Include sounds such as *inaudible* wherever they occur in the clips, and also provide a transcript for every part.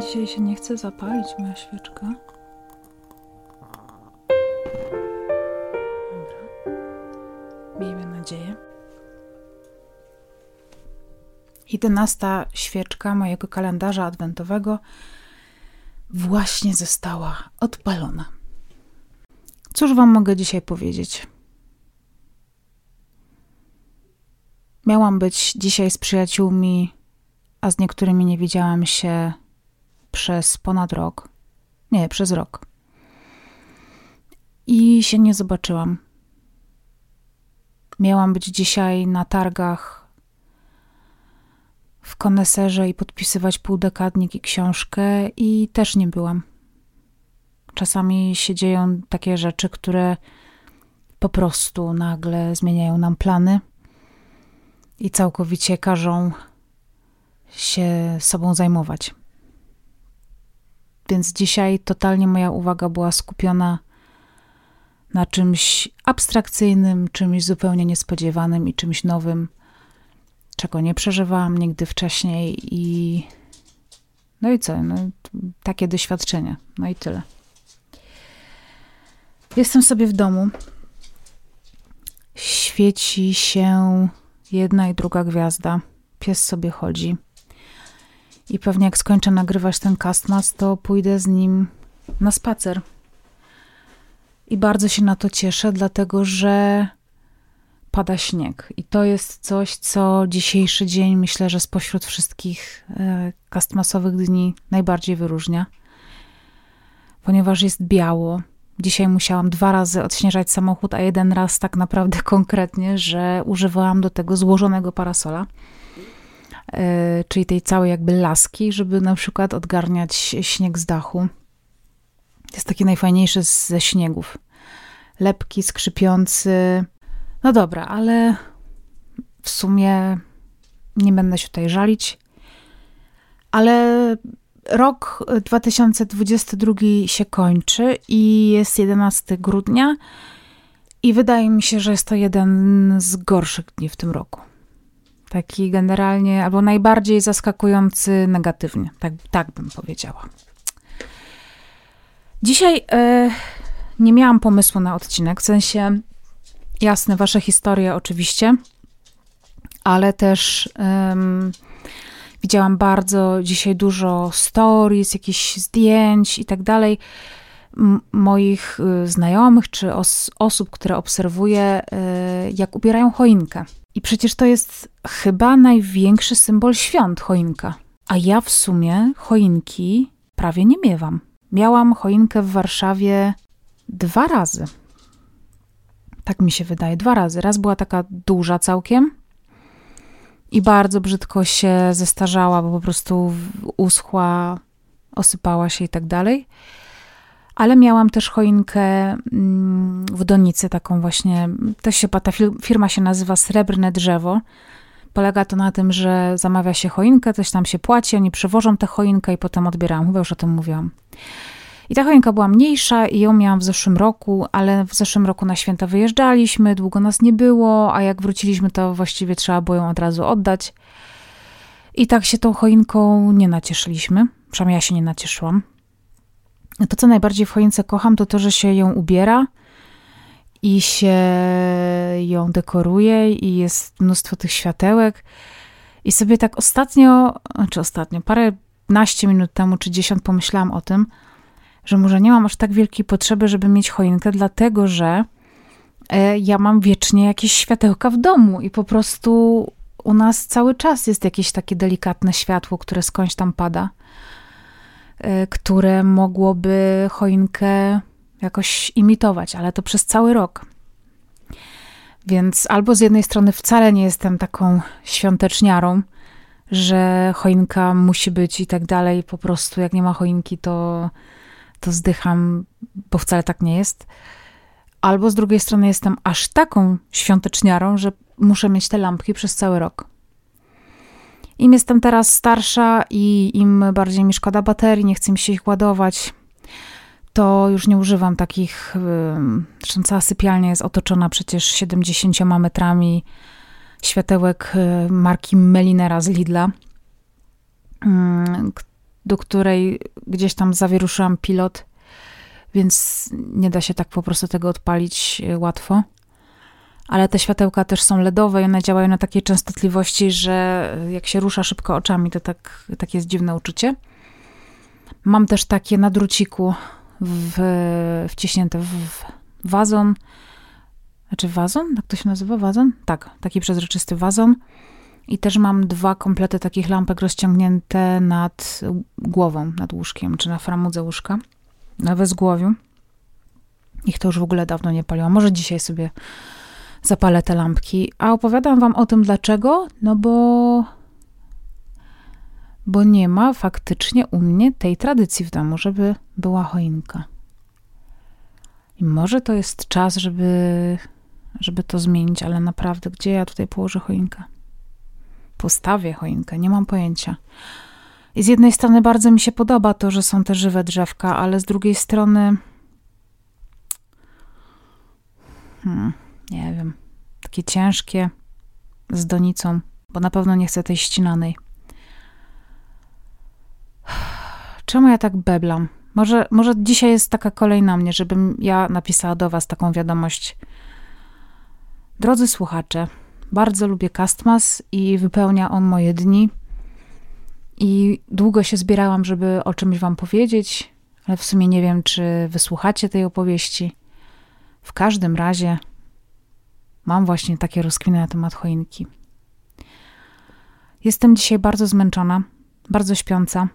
Dzisiaj się nie chce zapalić moja świeczka. Dobra. Miejmy nadzieję. Jedenasta świeczka mojego kalendarza adwentowego właśnie została odpalona. Cóż Wam mogę dzisiaj powiedzieć? Miałam być dzisiaj z przyjaciółmi, a z niektórymi nie widziałam się przez ponad rok. Nie, przez rok. I się nie zobaczyłam. Miałam być dzisiaj na targach w koneserze i podpisywać półdekadnik i książkę, i też nie byłam. Czasami się dzieją takie rzeczy, które po prostu nagle zmieniają nam plany i całkowicie każą się sobą zajmować. Więc dzisiaj totalnie moja uwaga była skupiona na czymś abstrakcyjnym, czymś zupełnie niespodziewanym i czymś nowym, czego nie przeżywałam nigdy wcześniej i no i co? No, takie doświadczenie. No i tyle. Jestem sobie w domu. Świeci się jedna i druga gwiazda. Pies sobie chodzi. I pewnie jak skończę nagrywać ten castmas, to pójdę z nim na spacer. I bardzo się na to cieszę, dlatego że pada śnieg. I to jest coś, co dzisiejszy dzień, myślę, że spośród wszystkich e, kastmasowych dni najbardziej wyróżnia. Ponieważ jest biało. Dzisiaj musiałam dwa razy odśnieżać samochód, a jeden raz tak naprawdę *laughs* konkretnie, że używałam do tego złożonego parasola. E, czyli tej całej jakby laski, żeby na przykład odgarniać śnieg z dachu. Jest taki najfajniejszy ze śniegów. Lepki, skrzypiący. No dobra, ale w sumie nie będę się tutaj żalić. Ale rok 2022 się kończy i jest 11 grudnia i wydaje mi się, że jest to jeden z gorszych dni w tym roku. Taki generalnie, albo najbardziej zaskakujący negatywnie, tak, tak bym powiedziała. Dzisiaj e, nie miałam pomysłu na odcinek, w sensie jasne, wasze historie oczywiście, ale też widziałam bardzo dzisiaj dużo stories, jakichś zdjęć i tak dalej moich y, znajomych czy os osób, które obserwuję, y, jak ubierają choinkę. I przecież to jest chyba największy symbol świąt choinka. A ja w sumie choinki prawie nie miewam. Miałam choinkę w Warszawie dwa razy. Tak mi się wydaje, dwa razy. Raz była taka duża całkiem i bardzo brzydko się zestarzała, bo po prostu uschła, osypała się i tak dalej ale miałam też choinkę mm, w Donicy, taką właśnie, też się, ta firma się nazywa Srebrne Drzewo. Polega to na tym, że zamawia się choinkę, coś tam się płaci, oni przywożą tę choinkę i potem odbieram. Chyba już o tym mówiłam. I ta choinka była mniejsza i ją miałam w zeszłym roku, ale w zeszłym roku na święta wyjeżdżaliśmy, długo nas nie było, a jak wróciliśmy, to właściwie trzeba było ją od razu oddać. I tak się tą choinką nie nacieszyliśmy. Przynajmniej ja się nie nacieszyłam. To, co najbardziej w choince kocham, to to, że się ją ubiera i się ją dekoruje i jest mnóstwo tych światełek. I sobie tak ostatnio, czy znaczy ostatnio, parę naście minut temu, czy dziesiąt pomyślałam o tym, że może nie mam aż tak wielkiej potrzeby, żeby mieć choinkę, dlatego że e, ja mam wiecznie jakieś światełka w domu i po prostu u nas cały czas jest jakieś takie delikatne światło, które skądś tam pada. Y, które mogłoby choinkę jakoś imitować, ale to przez cały rok. Więc albo z jednej strony wcale nie jestem taką świąteczniarą, że choinka musi być i tak dalej, po prostu jak nie ma choinki, to, to zdycham, bo wcale tak nie jest. Albo z drugiej strony jestem aż taką świąteczniarą, że muszę mieć te lampki przez cały rok. Im jestem teraz starsza i im bardziej mi szkoda baterii, nie chcę mi się ich ładować, to już nie używam takich. Zresztą cała sypialnia jest otoczona przecież 70 metrami światełek marki Melinera z Lidla. do której gdzieś tam zawieruszyłam pilot, więc nie da się tak po prostu tego odpalić e, łatwo. Ale te światełka też są LEDowe i one działają na takiej częstotliwości, że jak się rusza szybko oczami, to tak, tak jest dziwne uczucie. Mam też takie na druciku w, wciśnięte w wazon. Znaczy wazon? Tak to się nazywa? Wazon? Tak, taki przezroczysty wazon. I też mam dwa komplety takich lampek rozciągnięte nad głową, nad łóżkiem, czy na framudze łóżka, na wezgłowiu. Ich to już w ogóle dawno nie paliłam. Może dzisiaj sobie zapalę te lampki. A opowiadam wam o tym dlaczego? No bo bo nie ma faktycznie u mnie tej tradycji w domu, żeby była choinka. I może to jest czas, żeby, żeby to zmienić, ale naprawdę, gdzie ja tutaj położę choinkę? Postawię choinkę, nie mam pojęcia. I z jednej strony bardzo mi się podoba to, że są te żywe drzewka, ale z drugiej strony. Hmm, nie wiem. Takie ciężkie, z donicą, bo na pewno nie chcę tej ścinanej. Czemu ja tak beblam? Może, może dzisiaj jest taka kolej na mnie, żebym ja napisała do Was taką wiadomość. Drodzy słuchacze, bardzo lubię Castmas i wypełnia on moje dni. I długo się zbierałam, żeby o czymś Wam powiedzieć, ale w sumie nie wiem, czy wysłuchacie tej opowieści. W każdym razie mam właśnie takie rozkwiny na temat choinki. Jestem dzisiaj bardzo zmęczona, bardzo śpiąca.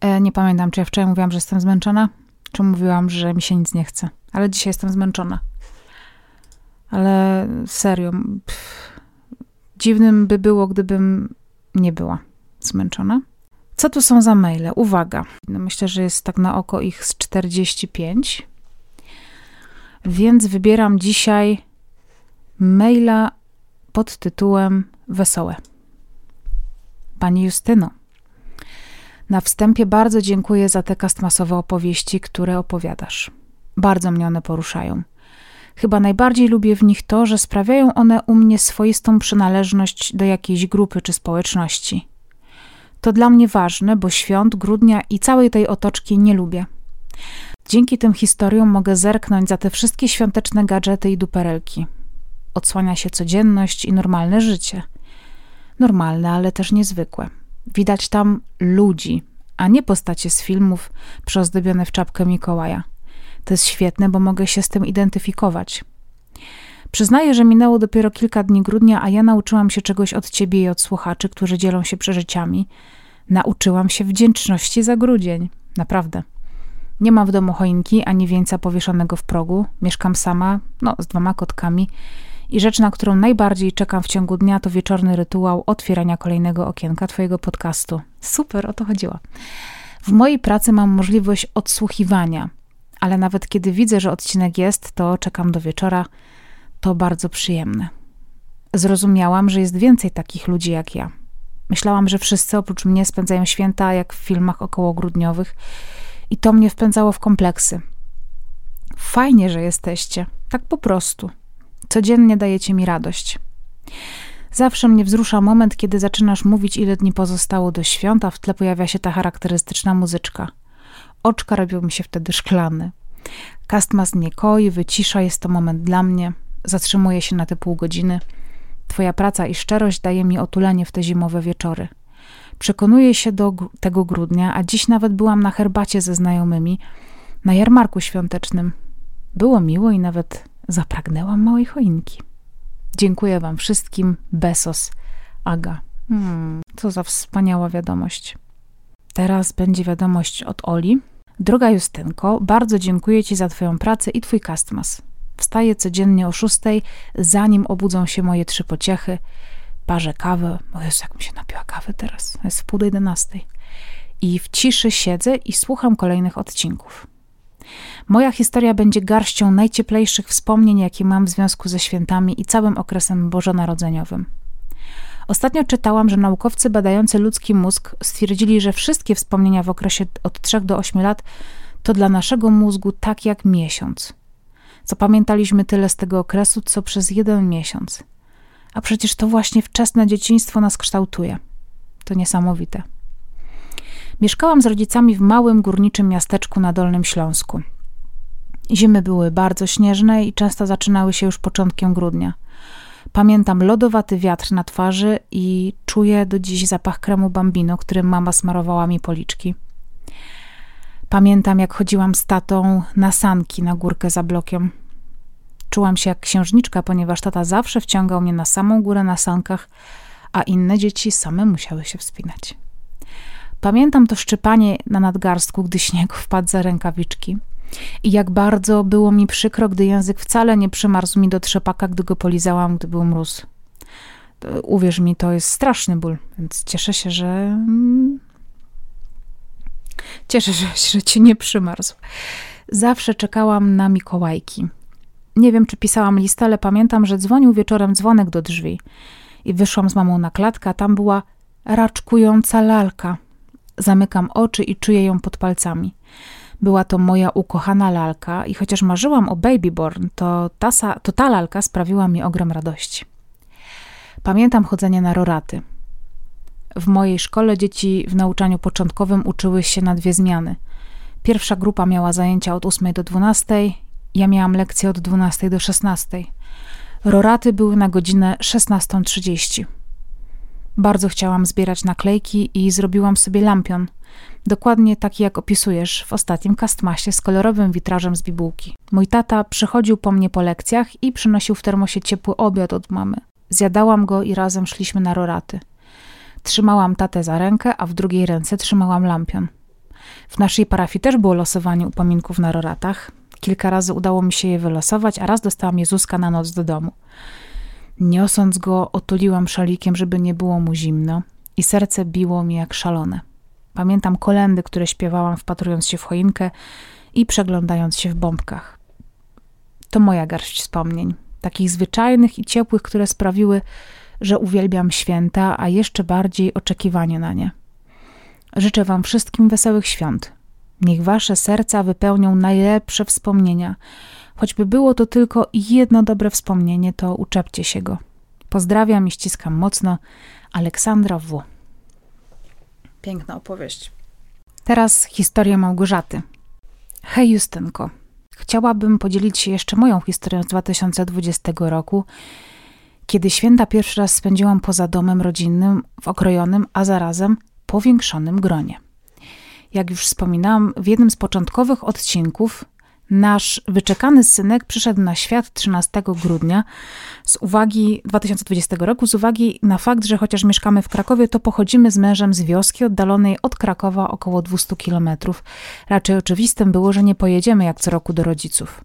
E, nie pamiętam, czy ja wczoraj mówiłam, że jestem zmęczona, czy mówiłam, że mi się nic nie chce. Ale dzisiaj jestem zmęczona. Ale serio, pff, dziwnym by było, gdybym nie była zmęczona. Co tu są za maile? Uwaga. No myślę, że jest tak na oko ich z 45. Więc wybieram dzisiaj maila pod tytułem Wesołe. Pani Justyno, na wstępie bardzo dziękuję za te kastmasowe opowieści, które opowiadasz. Bardzo mnie one poruszają. Chyba najbardziej lubię w nich to, że sprawiają one u mnie swoistą przynależność do jakiejś grupy czy społeczności. To dla mnie ważne, bo świąt, grudnia i całej tej otoczki nie lubię. Dzięki tym historiom mogę zerknąć za te wszystkie świąteczne gadżety i duperelki. Odsłania się codzienność i normalne życie. Normalne, ale też niezwykłe. Widać tam ludzi, a nie postacie z filmów przyozdobione w czapkę Mikołaja. To jest świetne, bo mogę się z tym identyfikować. Przyznaję, że minęło dopiero kilka dni grudnia, a ja nauczyłam się czegoś od ciebie i od słuchaczy, którzy dzielą się przeżyciami. Nauczyłam się wdzięczności za grudzień. Naprawdę. Nie mam w domu choinki ani wieńca powieszonego w progu. Mieszkam sama, no, z dwoma kotkami i rzecz, na którą najbardziej czekam w ciągu dnia, to wieczorny rytuał otwierania kolejnego okienka Twojego podcastu. Super, o to chodziło. W mojej pracy mam możliwość odsłuchiwania, ale nawet kiedy widzę, że odcinek jest, to czekam do wieczora. To bardzo przyjemne. Zrozumiałam, że jest więcej takich ludzi jak ja. Myślałam, że wszyscy oprócz mnie spędzają święta jak w filmach okołogrudniowych i to mnie wpędzało w kompleksy. Fajnie, że jesteście. Tak po prostu. Codziennie dajecie mi radość. Zawsze mnie wzrusza moment, kiedy zaczynasz mówić, ile dni pozostało do świąt, w tle pojawia się ta charakterystyczna muzyczka. Oczka robią mi się wtedy szklane. Kastmas mnie koi, wycisza, jest to moment dla mnie. Zatrzymuję się na te pół godziny. Twoja praca i szczerość daje mi otulenie w te zimowe wieczory. Przekonuję się do tego grudnia, a dziś nawet byłam na herbacie ze znajomymi, na jarmarku świątecznym. Było miło i nawet zapragnęłam małej choinki. Dziękuję Wam wszystkim. Besos, Aga. Hmm, co za wspaniała wiadomość. Teraz będzie wiadomość od Oli. Droga Justynko, bardzo dziękuję Ci za Twoją pracę i Twój kastmas. Wstaję codziennie o szóstej, zanim obudzą się moje trzy pociechy. Parzę kawę. O Jezu, jak mi się napiła kawy teraz. Jest w pół do jedenastej. I w ciszy siedzę i słucham kolejnych odcinków. Moja historia będzie garścią najcieplejszych wspomnień, jakie mam w związku ze świętami i całym okresem bożonarodzeniowym. Ostatnio czytałam, że naukowcy badający ludzki mózg stwierdzili, że wszystkie wspomnienia w okresie od 3 do 8 lat to dla naszego mózgu tak jak miesiąc. Zapamiętaliśmy tyle z tego okresu, co przez jeden miesiąc. A przecież to właśnie wczesne dzieciństwo nas kształtuje. To niesamowite. Mieszkałam z rodzicami w małym górniczym miasteczku na Dolnym Śląsku. Zimy były bardzo śnieżne i często zaczynały się już początkiem grudnia. Pamiętam lodowaty wiatr na twarzy i czuję do dziś zapach kremu bambino, którym mama smarowała mi policzki. Pamiętam, jak chodziłam z tatą na sanki na górkę za blokiem. Czułam się jak księżniczka, ponieważ tata zawsze wciągał mnie na samą górę na sankach, a inne dzieci same musiały się wspinać. Pamiętam to szczypanie na nadgarstku, gdy śnieg wpadł za rękawiczki. I jak bardzo było mi przykro, gdy język wcale nie przymarzł mi do trzepaka, gdy go polizałam, gdy był mróz. Uwierz mi, to jest straszny ból, więc cieszę się, że. Mm, cieszę się, *laughs* że ci nie przymarzł. Zawsze czekałam na Mikołajki. Nie wiem, czy pisałam listę, ale pamiętam, że dzwonił wieczorem dzwonek do drzwi. I wyszłam z mamą na klatkę, a tam była raczkująca lalka. Zamykam oczy i czuję ją pod palcami. Była to moja ukochana lalka i chociaż marzyłam o Babyborn, to ta, to ta lalka sprawiła mi ogrom radości. Pamiętam chodzenie na roraty. W mojej szkole dzieci w nauczaniu początkowym uczyły się na dwie zmiany. Pierwsza grupa miała zajęcia od 8 do 12, ja miałam lekcje od 12 do 16. Roraty były na godzinę 16.30. Bardzo chciałam zbierać naklejki i zrobiłam sobie lampion. Dokładnie taki, jak opisujesz w ostatnim kastmasie z kolorowym witrażem z bibułki. Mój tata przychodził po mnie po lekcjach i przynosił w termosie ciepły obiad od mamy. Zjadałam go i razem szliśmy na roraty. Trzymałam tatę za rękę, a w drugiej ręce trzymałam lampion. W naszej parafii też było losowanie upominków na roratach. Kilka razy udało mi się je wylosować, a raz dostałam Jezuska na noc do domu. Niosąc go, otuliłam szalikiem, żeby nie było mu zimno i serce biło mi jak szalone. Pamiętam kolendy, które śpiewałam wpatrując się w choinkę i przeglądając się w bombkach. To moja garść wspomnień, takich zwyczajnych i ciepłych, które sprawiły, że uwielbiam święta, a jeszcze bardziej oczekiwanie na nie. Życzę Wam wszystkim wesołych świąt. Niech Wasze serca wypełnią najlepsze wspomnienia, Choćby było to tylko jedno dobre wspomnienie, to uczepcie się go. Pozdrawiam i ściskam mocno. Aleksandra W. Piękna opowieść. Teraz historia Małgorzaty. Hej Justynko, chciałabym podzielić się jeszcze moją historią z 2020 roku, kiedy święta pierwszy raz spędziłam poza domem rodzinnym w okrojonym, a zarazem powiększonym gronie. Jak już wspominałam, w jednym z początkowych odcinków Nasz wyczekany synek przyszedł na świat 13 grudnia z uwagi 2020 roku, z uwagi na fakt, że chociaż mieszkamy w Krakowie, to pochodzimy z mężem z wioski oddalonej od Krakowa około 200 kilometrów. Raczej oczywistym było, że nie pojedziemy jak co roku do rodziców.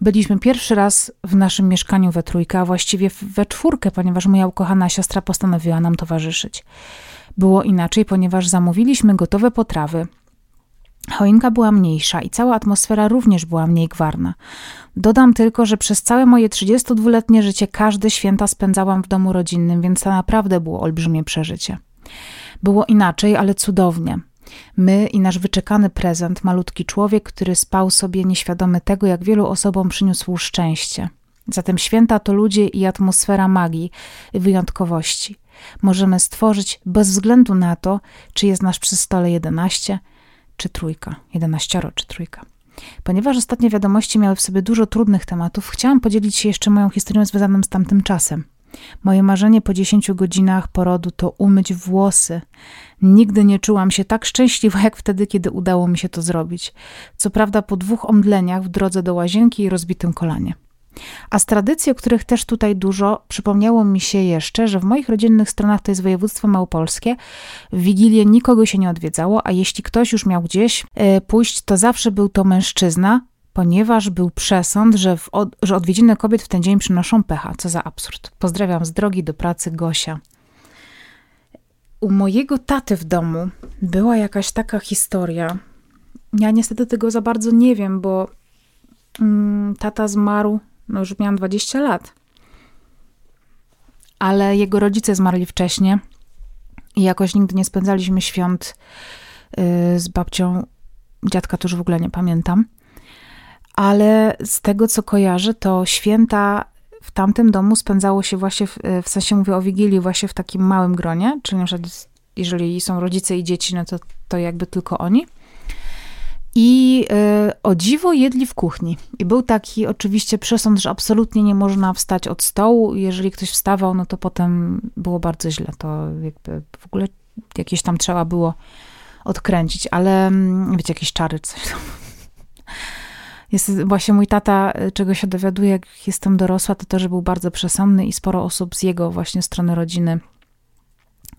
Byliśmy pierwszy raz w naszym mieszkaniu we trójkę, a właściwie we czwórkę, ponieważ moja ukochana siostra postanowiła nam towarzyszyć. Było inaczej, ponieważ zamówiliśmy gotowe potrawy, Choinka była mniejsza i cała atmosfera również była mniej gwarna. Dodam tylko, że przez całe moje 32-letnie życie każde święta spędzałam w domu rodzinnym, więc to naprawdę było olbrzymie przeżycie. Było inaczej, ale cudownie. My i nasz wyczekany prezent, malutki człowiek, który spał sobie nieświadomy tego, jak wielu osobom przyniósł szczęście. Zatem święta to ludzie i atmosfera magii i wyjątkowości. Możemy stworzyć bez względu na to, czy jest nasz przy stole 11, czy trójka, jedenaścioro czy trójka. Ponieważ ostatnie wiadomości miały w sobie dużo trudnych tematów, chciałam podzielić się jeszcze moją historią związaną z tamtym czasem. Moje marzenie po 10 godzinach porodu to umyć włosy. Nigdy nie czułam się tak szczęśliwa jak wtedy, kiedy udało mi się to zrobić. Co prawda po dwóch omdleniach w drodze do łazienki i rozbitym kolanie. A z tradycji, o których też tutaj dużo, przypomniało mi się jeszcze, że w moich rodzinnych stronach to jest województwo małopolskie. W Wigilię nikogo się nie odwiedzało, a jeśli ktoś już miał gdzieś e, pójść, to zawsze był to mężczyzna, ponieważ był przesąd, że, od, że odwiedziny kobiet w ten dzień przynoszą pecha. Co za absurd. Pozdrawiam z drogi do pracy Gosia. U mojego taty w domu była jakaś taka historia. Ja niestety tego za bardzo nie wiem, bo mm, tata zmarł no już miałam 20 lat. Ale jego rodzice zmarli wcześniej i jakoś nigdy nie spędzaliśmy świąt y, z babcią. Dziadka to już w ogóle nie pamiętam. Ale z tego, co kojarzę, to święta w tamtym domu spędzało się właśnie, w, w sensie mówię o Wigilii, właśnie w takim małym gronie, czyli na przykład jeżeli są rodzice i dzieci, no to, to jakby tylko oni. I y, o dziwo jedli w kuchni. I był taki oczywiście przesąd, że absolutnie nie można wstać od stołu. Jeżeli ktoś wstawał, no to potem było bardzo źle. To jakby w ogóle jakieś tam trzeba było odkręcić, ale mm, wiecie, jakieś czary, coś tam. *laughs* Jest właśnie mój tata, y, czego się dowiaduje, jak jestem dorosła, to to, że był bardzo przesądny i sporo osób z jego właśnie strony rodziny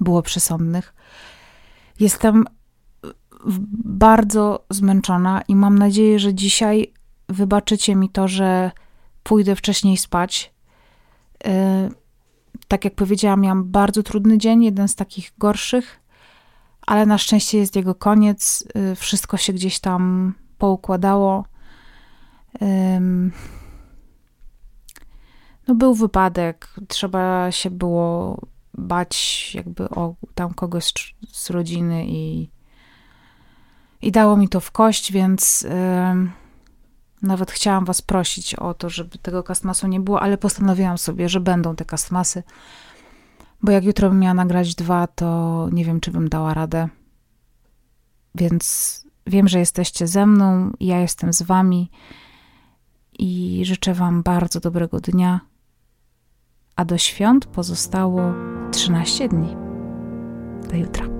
było przesądnych. Jestem bardzo zmęczona i mam nadzieję, że dzisiaj wybaczycie mi to, że pójdę wcześniej spać. Y, tak jak powiedziałam, miałam bardzo trudny dzień, jeden z takich gorszych, ale na szczęście jest jego koniec. Y, wszystko się gdzieś tam poukładało. No, był wypadek, trzeba się było bać jakby o tam kogoś z rodziny i, i dało mi to w kość, więc nawet chciałam was prosić o to, żeby tego kastmasu nie było, ale postanowiłam sobie, że będą te kastmasy, bo jak jutro bym miała nagrać dwa, to nie wiem, czy bym dała radę. Więc wiem, że jesteście ze mną, ja jestem z wami i życzę wam bardzo dobrego dnia. A do świąt pozostało 13 dni. Do jutra.